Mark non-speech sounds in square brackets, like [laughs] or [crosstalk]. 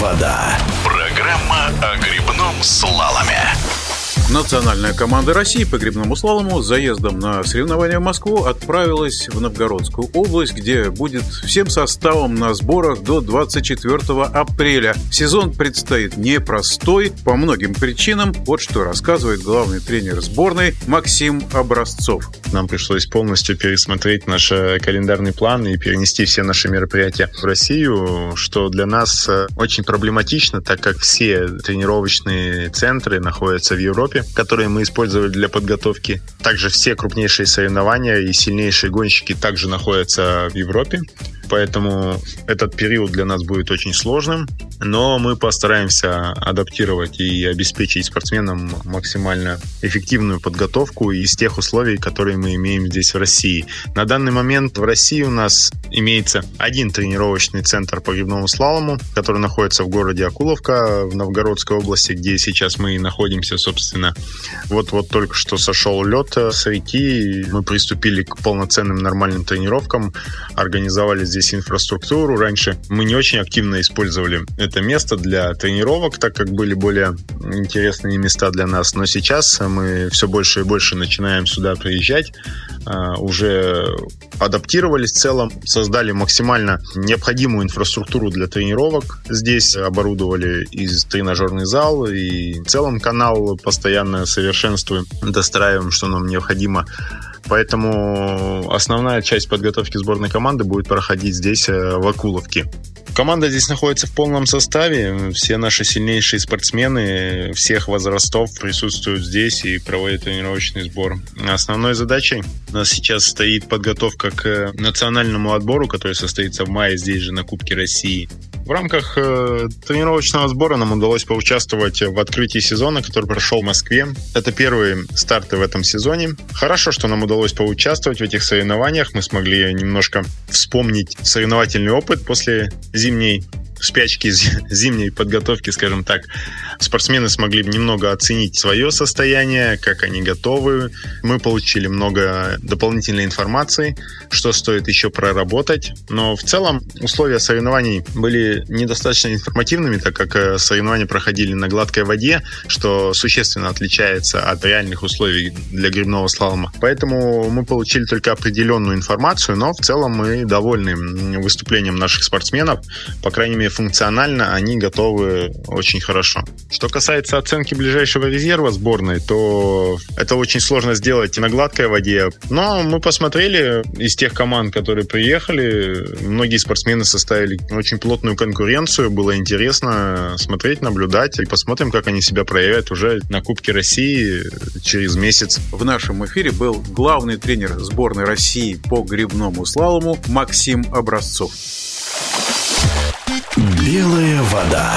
вода». Программа о грибном слаломе. Национальная команда России по грибному слалому с заездом на соревнования в Москву отправилась в Новгородскую область, где будет всем составом на сборах до 24 апреля. Сезон предстоит непростой по многим причинам. Вот что рассказывает главный тренер сборной Максим Образцов. Нам пришлось полностью пересмотреть наш э, календарный план и перенести все наши мероприятия в Россию, что для нас э, очень проблематично, так как все тренировочные центры находятся в Европе, которые мы использовали для подготовки. Также все крупнейшие соревнования и сильнейшие гонщики также находятся в Европе поэтому этот период для нас будет очень сложным, но мы постараемся адаптировать и обеспечить спортсменам максимально эффективную подготовку из тех условий, которые мы имеем здесь в России. На данный момент в России у нас имеется один тренировочный центр по грибному слалому, который находится в городе Акуловка в Новгородской области, где сейчас мы и находимся, собственно. Вот-вот только что сошел лед с реки, мы приступили к полноценным нормальным тренировкам, организовали здесь инфраструктуру. Раньше мы не очень активно использовали это место для тренировок, так как были более интересные места для нас. Но сейчас мы все больше и больше начинаем сюда приезжать, уже адаптировались в целом, создали максимально необходимую инфраструктуру для тренировок. Здесь оборудовали и тренажерный зал, и в целом канал постоянно совершенствуем, достраиваем, что нам необходимо Поэтому основная часть подготовки сборной команды будет проходить здесь, э, в Акуловке. Команда здесь находится в полном составе. Все наши сильнейшие спортсмены всех возрастов присутствуют здесь и проводят тренировочный сбор. Основной задачей у нас сейчас стоит подготовка к национальному отбору, который состоится в мае здесь же на Кубке России. В рамках э, тренировочного сбора нам удалось поучаствовать в открытии сезона, который прошел в Москве. Это первые старты в этом сезоне. Хорошо, что нам удалось поучаствовать в этих соревнованиях. Мы смогли немножко вспомнить соревновательный опыт после зимней спячки [laughs] зимней подготовки, скажем так, спортсмены смогли немного оценить свое состояние, как они готовы. Мы получили много дополнительной информации, что стоит еще проработать. Но в целом условия соревнований были недостаточно информативными, так как э, соревнования проходили на гладкой воде, что существенно отличается от реальных условий для грибного слалома. Поэтому мы получили только определенную информацию, но в целом мы довольны выступлением наших спортсменов. По крайней мере, функционально они готовы очень хорошо. Что касается оценки ближайшего резерва сборной, то это очень сложно сделать на гладкой воде. Но мы посмотрели из тех команд, которые приехали, многие спортсмены составили очень плотную конкуренцию. Было интересно смотреть, наблюдать и посмотрим, как они себя проявят уже на Кубке России через месяц. В нашем эфире был главный тренер сборной России по грибному слалому Максим Образцов. Белая вода.